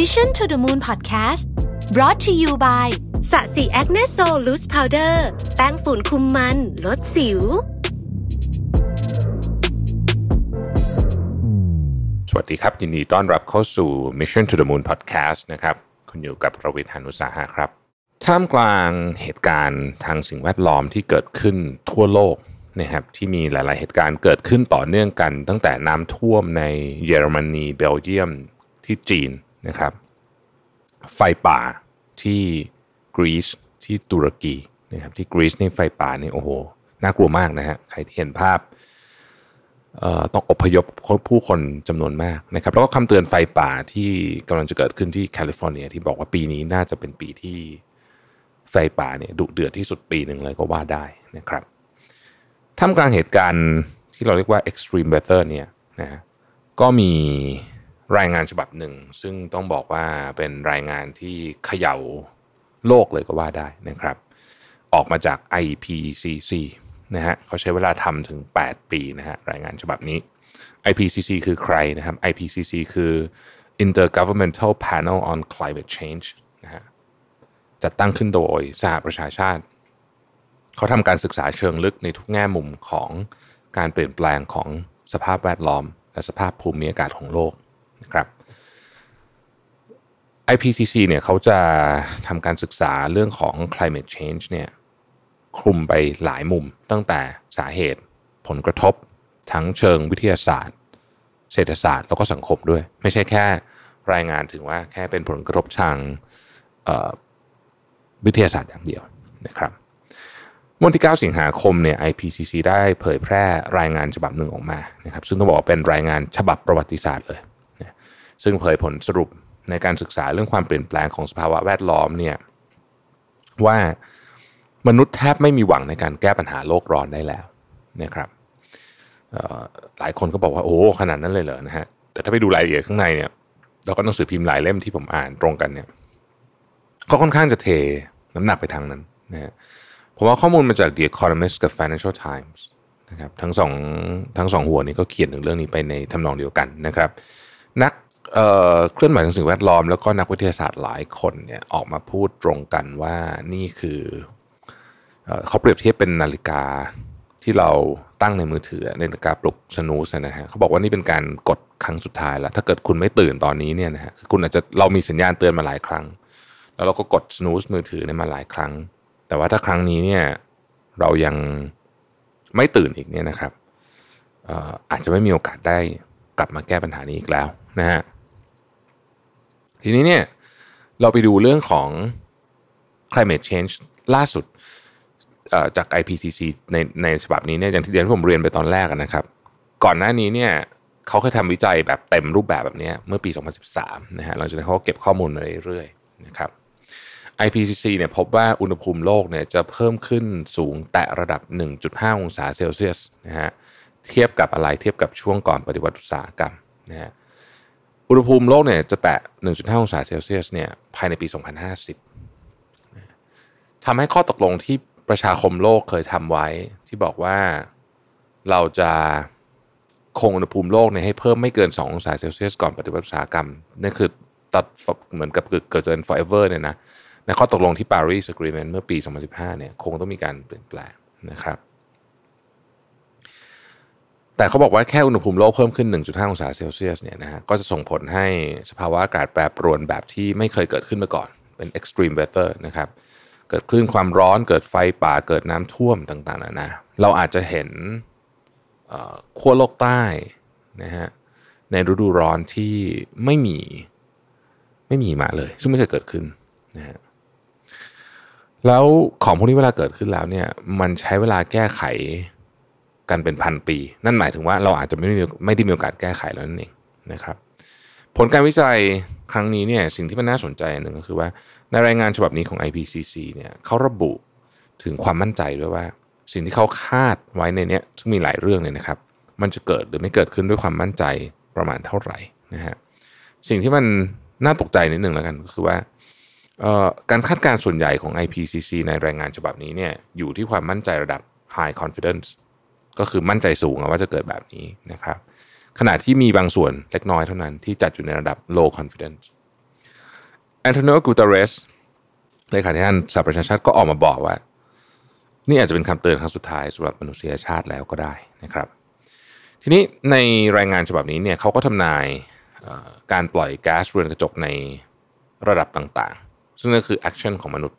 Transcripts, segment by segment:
Mission to the Moon Podcast brought to you by SASI Acne Sol Loose Powder แป้งฝุ่นคุมมัน ลดสิว สวัสดีครับ ยินดีต้อนรับเข้าสู่ Mission to the Moon Podcast นะครับ คุณอยู่กับผมรวิศ หาญอุตสาหะครับ ท่ามกลางเหตุการณ์ทางสิ่งแวดล้อมที่เกิดขึ้นทั่วโลกนะครับที่มีหลาย ๆ เหตุการณ์เกิดขึ้นต่อเนื่องกัน ตั้งแต่น้ำท่วมในเยอรมนีเบลเยียมที่จีน นะครับ ไฟป่าที่กรีซที่ตุรกีนะครับที่กรีซนี่ไฟป่านี่โอ้โหน่ากลัวมากนะฮะใครที่เห็นภาพต้องอพยพผู้คนจำนวนมากนะครับแล้วก็คำเตือนไฟป่าที่กำลังจะเกิดขึ้นที่แคลิฟอร์เนีย ที่บอกว่าปีนี้น่าจะเป็นปีที่ไฟป่าเนี่ยดุเดือดที่สุดปีหนึ่งเลยก็ว่าได้นะครับท่ามกลางเหตุการณ์ที่เราเรียกว่า extreme weather เนี่ยนะฮะก็มี รายงานฉบับหนึ่ง ซึ่งต้องบอกว่าเป็นรายงานที่เขย่าโลกเลยก็ว่าได้นะครับ ออกมาจาก IPCC นะฮะเขาใช้เวลาทำถึง 8 ปีนะฮะรายงานฉบับนี้ IPCC คือใครนะครับ IPCC คือ Intergovernmental Panel on Climate Change นะฮะจัดตั้งขึ้นโดยสหประชาชาติ เขาทำการศึกษาเชิงลึกในทุกแง่มุมของการเปลี่ยนแปลงของสภาพแวดล้อม และสภาพภูมิอากาศของโลก นะครับ IPCC เนี่ยเขาจะทำการศึกษาเรื่องของ climate change เนี่ยคลุมไปหลายมุมตั้งแต่สาเหตุ ผลกระทบ ทั้งเชิงวิทยาศาสตร์ เศรษฐศาสตร์แล้วก็สังคมด้วย ไม่ใช่แค่รายงานถึงว่าแค่เป็นผลกระทบทางวิทยาศาสตร์อย่างเดียวนะครับวันที่ 9 สิงหาคมเนี่ย IPCC ได้เผยแพร่รายงานฉบับหนึ่งออกมานะครับซึ่งต้องบอกว่าเป็นรายงานฉบับประวัติศาสตร์เลย ซึ่งเผยผลสรุปในการศึกษาเรื่องความเปลี่ยนแปลงของสภาวะแวดล้อมเนี่ยว่ามนุษย์แทบไม่มีหวังในการแก้ปัญหาโลกร้อนได้แล้วนะครับหลายคนก็บอกว่าโอ้ขนาดนั้นเลยเหรอนะฮะแต่ถ้าไปดูรายละเอียดข้างในเนี่ยเราก็หนังสือพิมพ์หลายเล่มที่ผมอ่านตรงกันเนี่ยก็ค่อนข้างจะเทน้ำหนักไปทางนั้นนะฮะผมว่าข้อมูลมาจาก The Economist กับ Financial Times นะครับทั้งสองทั้งสองหัวนี้ก็เขียนถึงเรื่องนี้ไปในทำนองเดียวกันนะครับ นัก เคลื่อนไหวทางสิ่งแวดล้อมแล้วก็นักวิทยาศาสตร์หลายคนเนี่ยออกมาพูดตรงกันว่านี่คือเเขาเปรียบเทียบเป็นนาฬิกาที่เราตั้งในมือถือนาฬิกาปลุกสนูสนะฮะเขาบอกว่านี่เป็นการกดครั้งสุดท้ายแล้วถ้าเกิดคุณไม่ตื่นตอนนี้เนี่ยนะฮะคุณอาจจะเรามีสัญญาณเตือนมาหลายครั้ง แล้วเราก็กดสนูสมือถือเนี่ยมาหลายครั้ง แต่ว่าถ้าครั้งนี้เนี่ยเรายังไม่ตื่นอีกเนี่ยนะครับอาจจะไม่มีโอกาสได้กลับมาแก้ปัญหานี้อีกแล้วนะฮะ ทีนี้เนี่ยเราไปดูเรื่องของ climate change ล่าสุดจาก IPCC ในในฉบับนี้เนี่ยอย่างที่เรียนผมเรียนไปตอนแรกนะครับ ก่อนหน้านี้เนี่ยเขาเคยทำวิจัยแบบเต็มรูปแบบแบบนี้เมื่อปี 2013 นะฮะหลังจากนั้นเขาเก็บข้อมูลมาเรื่อยๆนะครับ IPCC เนี่ยพบว่าอุณหภูมิโลกเนี่ยจะเพิ่มขึ้นสูงแตะระดับ 1.5 องศาเซลเซียสนะฮะเทียบกับอะไรเทียบกับช่วงก่อนปฏิวัติอุตสาหกรรมนะฮะ อุณหภูมิโลกเนี่ยจะแตะ 1.5 องศาเซลเซียสเนี่ยภายในปี 2050 ทำให้ข้อตกลงที่ประชาคมโลกเคยทำไว้ ที่บอกว่าเราจะคงอุณหภูมิโลกเนี่ยให้เพิ่มไม่เกิน 2 องศาเซลเซียสก่อนปฏิวัติอุตสาหกรรมนั่นคือตัดเหมือนกับเกิดเกิน forever เนี่ยนะในข้อตกลงที่ Paris Agreement เมื่อปี 2015 เนี่ยคงต้องมีการเปลี่ยนแปลงนะครับ แต่เขาบอกว่าแค่อุณหภูมิโลกเพิ่มขึ้น 1.5 องศาเซลเซียสเนี่ยนะฮะก็จะส่งผลให้สภาวะอากาศแปรปรวนแบบที่ไม่เคยเกิดขึ้นมาก่อน เป็น extreme weather นะครับเกิดคลื่นความร้อนเกิดไฟป่าเกิดน้ำท่วมต่างๆนานาเราอาจจะเห็นขั้วโลกใต้นะฮะในฤดูร้อนที่ไม่มีไม่มีมาเลย ซึ่งไม่เคยเกิดขึ้นนะฮะแล้วของพวกนี้เวลาเกิดขึ้นแล้วเนี่ยมันใช้เวลาแก้ไข กันเป็นพันปี นั่นหมายถึงว่าเราอาจจะไม่ได้ไม่ได้มีโอกาสแก้ไขแล้วนั่นเองนะครับ ผลการวิจัยครั้งนี้เนี่ยสิ่งที่มันน่าสนใจหนึ่งก็คือว่าในรายงานฉบับนี้ของ IPCC เนี่ยเขาระบุถึงความมั่นใจด้วยว่า สิ่งที่เขาคาดไว้ในนี้ซึ่งมีหลายเรื่องเนี่ยนะครับ มันจะเกิดหรือไม่เกิดขึ้นด้วยความมั่นใจประมาณเท่าไหร่นะฮะสิ่งที่มันน่าตกใจนิดหนึ่งแล้วกันก็คือว่าการคาดการณ์ส่วนใหญ่ของ IPCC ในรายงานฉบับนี้เนี่ยอยู่ที่ความมั่นใจระดับ high confidence ก็คือมั่นใจสูงว่าจะเกิดแบบนี้นะครับ ขณะที่มีบางส่วนเล็กน้อยเท่านั้นที่จัดอยู่ในระดับ low confidence แอนโทนิโอกูเตเรสเลขาธิการสหประชาชาติก็ออกมาบอกว่า นี่อาจจะเป็นคำเตือนครั้งสุดท้ายสำหรับมนุษยชาติแล้วก็ได้นะครับ ทีนี้ในรายงานฉบับนี้เนี่ยเขาก็ทำนายการปล่อยก๊าซเรือนกระจกในระดับต่างๆ ซึ่งนั่นคือแอคชั่นของมนุษย์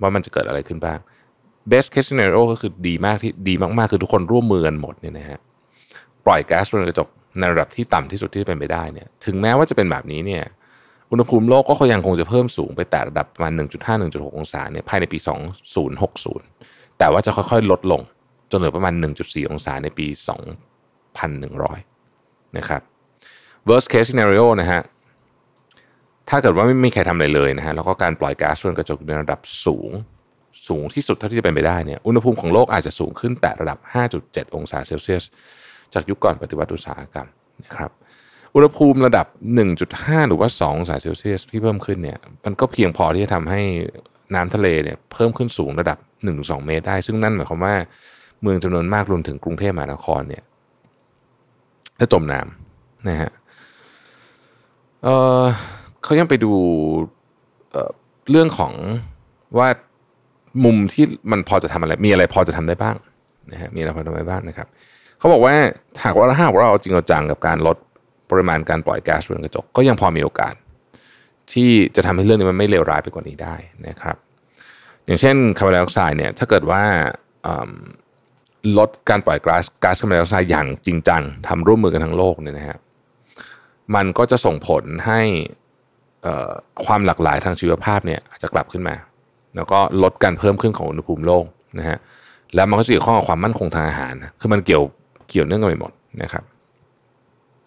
ว่ามันจะเกิดอะไรขึ้นบ้าง best case scenario ก็คือดีมากที่ดีมากๆ คือทุกคนร่วมมือกันหมดเนี่ยนะฮะปล่อยก๊าซเรือนกระจกในระดับที่ต่ำที่สุดที่เป็นไปได้เนี่ยถึงแม้ว่าจะเป็นแบบนี้เนี่ยอุณหภูมิโลกก็ยังคงจะเพิ่มสูงไปแต่ระดับประมาณ 1.5-1.6 องศาเนี่ยภายในปี 2060 แต่ว่าจะค่อยๆ ลดลง จนเหลือประมาณ 1.4 องศาในปี 2100 นะครับ worst case scenario นะฮะถ้าเกิดว่าไม่มีใครทำอะไรเลยนะฮะแล้วก็การปล่อยก๊าซเรือนกระจกในระดับสูง สูงที่สุดเท่าที่จะเป็นไปได้เนี่ยอุณหภูมิของโลกอาจจะสูงขึ้นแต่ระดับ 5.7 องศาเซลเซียส จากยุคก่อนปฏิวัติอุตสาหกรรมนะครับอุณหภูมิระดับ 1.5 หรือว่า 2 องศาเซลเซียสที่เพิ่มขึ้นเนี่ยมันก็เพียงพอที่จะทำให้น้ำทะเลเนี่ยเพิ่มขึ้นสูงระดับ 1-2 เมตรได้ ซึ่งนั่นหมายความว่าเมืองจำนวนมากรวมถึงกรุงเทพมหานครเนี่ยจะจมน้ำนะฮะเออเขายังไปดูเเรื่องของว่า มุมที่มันพอจะทำอะไร มีอะไรพอจะทำได้บ้างนะฮะมีอะไรพอทำได้บ้างนะครับเขาบอกว่าหากว่าถ้าเราจริงเอาจังกับการลดปริมาณการปล่อยแก๊สเรือนกระจกก็ยังพอมีโอกาส ที่จะทำให้เรื่องนี้มันไม่เลวร้ายไปกว่านี้ได้นะครับ อย่างเช่นคาร์บอนไดออกไซด์เนี่ยถ้าเกิดว่าลดการปล่อยก๊าซก๊าซคาร์บอนไดออกไซด์อย่างจริงจังทำร่วมมือกันทั้งโลกเนี่ยนะฮะมันก็จะส่งผลให้ความหลากหลายทางชีวภาพเนี่ยอาจจะกลับขึ้นมา แล้วก็ลดการเพิ่มขึ้นของอุณหภูมิโลกนะฮะแล้วมันก็เกี่ยวข้องกับความมั่นคงทางอาหารคือมันเกี่ยวเกี่ยวเนื่องกันไปหมดนะครับ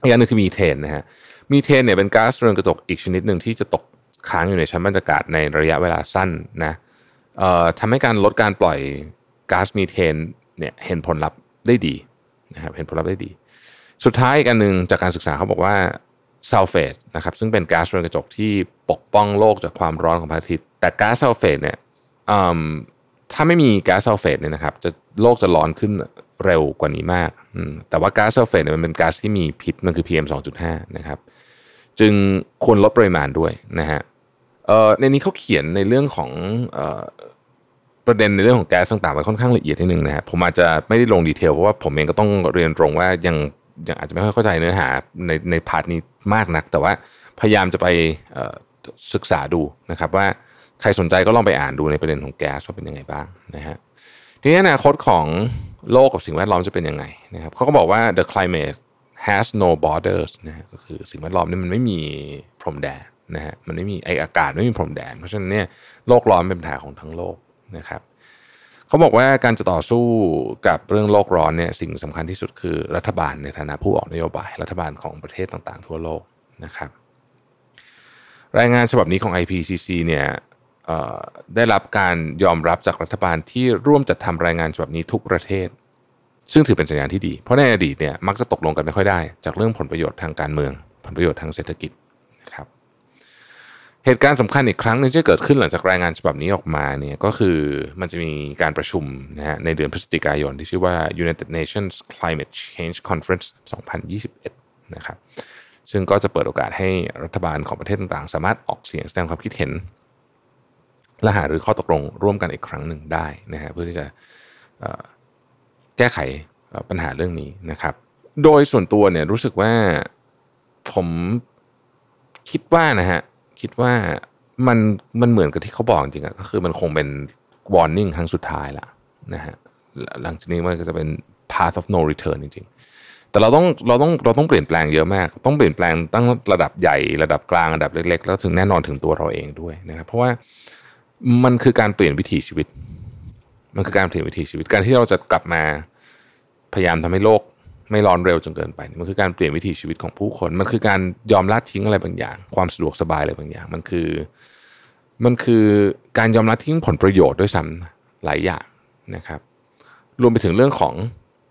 อีกอันนึงคือมีเทนนะฮะมีเทนเนี่ยเป็นก๊าซเรือนกระจกอีกชนิดหนึ่งที่จะตกค้างอยู่ในชั้นบรรยากาศในระยะเวลาสั้นนะเอ่อทำให้การลดการปล่อยก๊าซมีเทนเนี่ยเห็นผลลัพธ์ได้ดีนะครับเห็นผลลัพธ์ได้ดี สุดท้ายอีกอันหนึ่งจากการศึกษาเขาบอกว่า ซัลเฟตนะครับซึ่งเป็นก๊าซเรือนกระจกที่ปกป้องโลกจากความร้อนของพระอาทิตย์ แต่ก๊าซซัลเฟตเนี่ยถ้าไม่มีก๊าซซัลเฟตเนี่ยนะครับจะโลกจะร้อนขึ้นเร็วกว่านี้มาก แต่ว่าก๊าซซัลเฟตเนี่ยมันเป็นก๊าซที่มีพิษมันคือ PM 2.5 นะครับ จึงควรลดปริมาณด้วยนะฮะในนี้เขาเขียนในเรื่องของประเด็นในเรื่องของแก๊สต่างๆไว้ค่อนข้างละเอียดทีหนึ่งนะฮะผมอาจจะไม่ได้ลง detail เพราะว่าผมเองก็ต้องเรียนตรงว่ายังยังอาจจะไม่ค่อยเข้าใจเนื้อหาในใน part นี้ มากนัก แต่ว่าพยายามจะไปศึกษาดูนะครับว่าใครสนใจก็ลองไปอ่านดูในประเด็นของแก๊สว่าเป็นยังไงบ้างนะฮะทีนี้อนาคตของโลกกับสิ่งแวดล้อมจะเป็นยังไงนะครับเขาก็บอกว่า the climate has no borders นะฮะก็คือสิ่งแวดล้อมนี่มันไม่มีพรมแดนนะฮะมันไม่มีไออากาศไม่มีพรมแดน เพราะฉะนั้นเนี่ยโลกร้อนเป็นปัญหาของทั้งโลกนะครับ เขาบอกว่าการจะต่อสู้กับเรื่องโลกร้อนเนี่ยสิ่งสำคัญที่สุดคือรัฐบาลในฐานะผู้ออกนโยบาย รัฐบาลของประเทศต่างๆ ทั่วโลกนะครับรายงานฉบับนี้ของ IPCC เนี่ยได้รับการยอมรับจากรัฐบาลที่ร่วมจัดทำรายงานฉบับนี้ทุกประเทศ ซึ่งถือเป็นสัญญาณที่ดี เพราะในอดีตเนี่ยมักจะตกลงกันไม่ค่อยได้ จากเรื่องผลประโยชน์ทางการเมือง ผลประโยชน์ทางเศรษฐกิจนะครับ เหตุการณ์สำคัญอีกครั้งหนึ่งที่เกิดขึ้นหลังจากรายงานฉบับนี้ออกมาเนี่ยก็คือมันจะมีการประชุมนะฮะในเดือนพฤศจิกายนที่ชื่อว่า United Nations Climate Change Conference 2021 นะครับซึ่งก็จะเปิดโอกาสให้รัฐบาลของประเทศต่างๆ สามารถออกเสียงแสดงความคิดเห็น และหาหรือข้อตกลงร่วมกันอีกครั้งหนึ่งได้นะฮะเพื่อที่จะแก้ไขปัญหาเรื่องนี้นะครับ โดยส่วนตัวเนี่ยรู้สึกว่าผมคิดว่านะฮะ คิดว่ามันมันเหมือนกับที่เขาบอกจริงๆก็คือมันคงเป็น warning ครั้งสุดท้ายละนะฮะหลังจากนี้มันก็จะเป็น path of no return จริงๆ แต่เราต้องเราต้องเราต้องเปลี่ยนแปลงเยอะมาก ต้องเปลี่ยนแปลงตั้งระดับใหญ่ระดับกลางระดับเล็ก ๆ แล้วถึงแน่นอนถึงตัวเราเองด้วยนะครับเพราะว่ามันคือการเปลี่ยนวิถีชีวิต มันคือการเปลี่ยนวิถีชีวิตการที่เราจะกลับมาพยายามทำให้โลก ไม่ร้อนเร็วจนเกินไป มันคือการเปลี่ยนวิถีชีวิตของผู้คน มันคือการยอมละทิ้งอะไรบางอย่าง ความสะดวกสบายอะไรบางอย่าง มันคือ มันคือการยอมละทิ้งผลประโยชน์ด้วยซ้ำหลายอย่างนะครับ รวมไปถึงเรื่องของ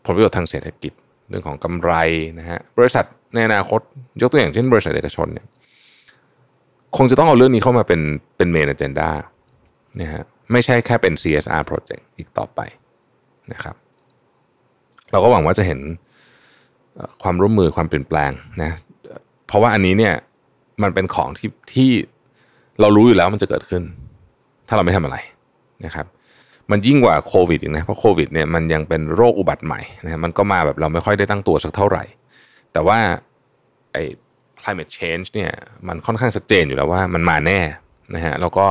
ผลประโยชน์ทางเศรษฐกิจ เรื่องของกำไรนะฮะบริษัทในอนาคต ยกตัวอย่างเช่น บริษัทเอกชนเนี่ยคงจะต้องเอาเรื่องนี้เข้ามาเป็นเป็นเมนเจนดานะฮะไม่ใช่แค่เป็น CSR project อีกต่อไปนะครับ เราก็หวังว่าจะเห็น ความร่วมมือความเปลี่ยนแปลงนะเพราะว่าอันนี้เนี่ยมันเป็นของที่ที่เรารู้อยู่แล้วมันจะเกิดขึ้น ถ้าเราไม่ทำอะไรนะครับ มันยิ่งกว่าโควิดอีกนะเพราะโควิดเนี่ยมันยังเป็นโรคอุบัติใหม่นะมันก็มาแบบเราไม่ค่อยได้ตั้งตัวสักเท่าไหร่ แต่ว่าไอ้ climate change เนี่ยมันค่อนข้างชัดเจนอยู่แล้วว่ามันมาแน่นะฮะแล้วก็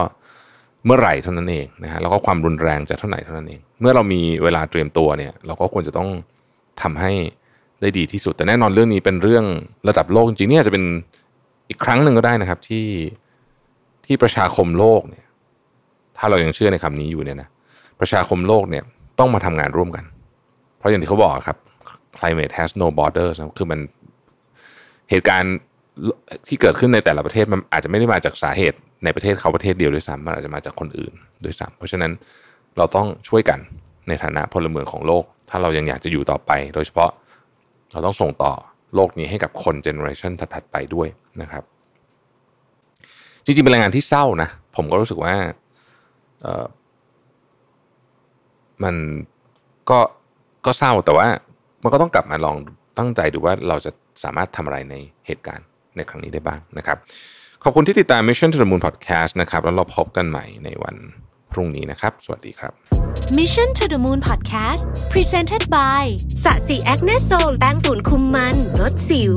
เมื่อไหร่เท่านั้นเองนะฮะแล้วก็ความรุนแรงจะเท่าไหร่เท่านั้นเอง เมื่อเรามีเวลาเตรียมตัวเนี่ย เราก็ควรจะต้องทำให้ ได้ดีที่สุด แต่แน่นอนเรื่องนี้เป็นเรื่องระดับโลกจริงๆเนี่ยจะเป็นอีกครั้งหนึ่งก็ได้นะครับที่ที่ประชาคมโลกเนี่ย ถ้าเรายังเชื่อในคำนี้อยู่เนี่ยนะประชาคมโลกเนี่ยต้องมาทำงานร่วมกัน เพราะอย่างที่เขาบอกครับ climate has no borders นะคือมันเหตุการณ์ที่เกิดขึ้นในแต่ละประเทศมันอาจจะไม่ได้มาจากสาเหตุในประเทศเขาประเทศเดียวด้วยซ้ำมันอาจจะมาจากคนอื่นด้วยซ้ำเพราะฉะนั้นเราต้องช่วยกันในฐานะพลเมืองของโลก ถ้าเรายังอยากจะอยู่ต่อไป โดยเฉพาะ เราต้องส่งต่อโลกนี้ให้กับคนเจเนอเรชันถัดๆไปด้วยนะครับ จริงๆเป็นรายงานที่เศร้านะ ผมก็รู้สึกว่ามันก็ก็เศร้าแต่ว่ามันก็ต้องกลับมาลองตั้งใจดูว่าเราจะสามารถทำอะไรในเหตุการณ์ในครั้งนี้ได้บ้างนะครับ ขอบคุณที่ติดตาม Mission to the Moon Podcast นะครับ แล้วเราพบกันใหม่ในวัน รุ่งนี้นะครับ สวัสดีครับ Mission to the Moon Podcast Presented by สะสีแอคเนโซลแป้งฝุ่นคุมมันลดสิว